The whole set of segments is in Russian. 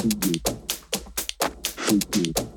шипит, шипит.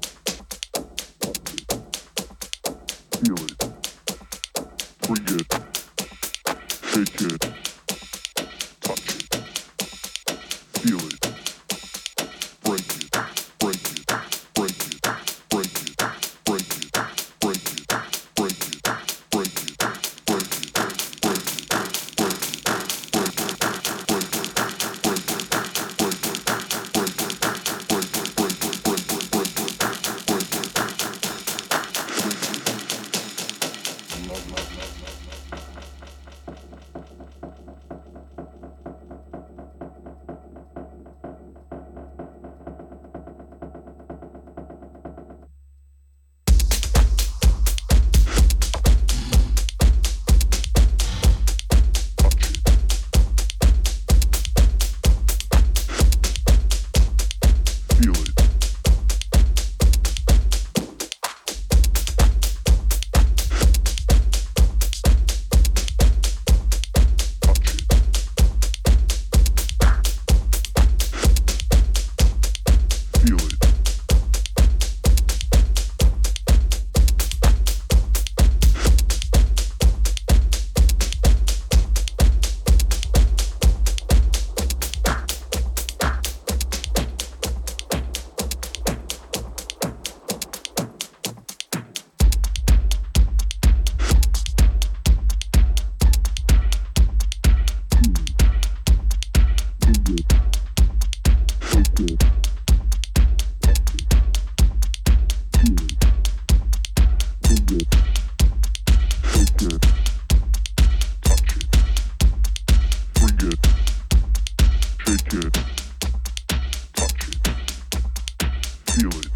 feel it.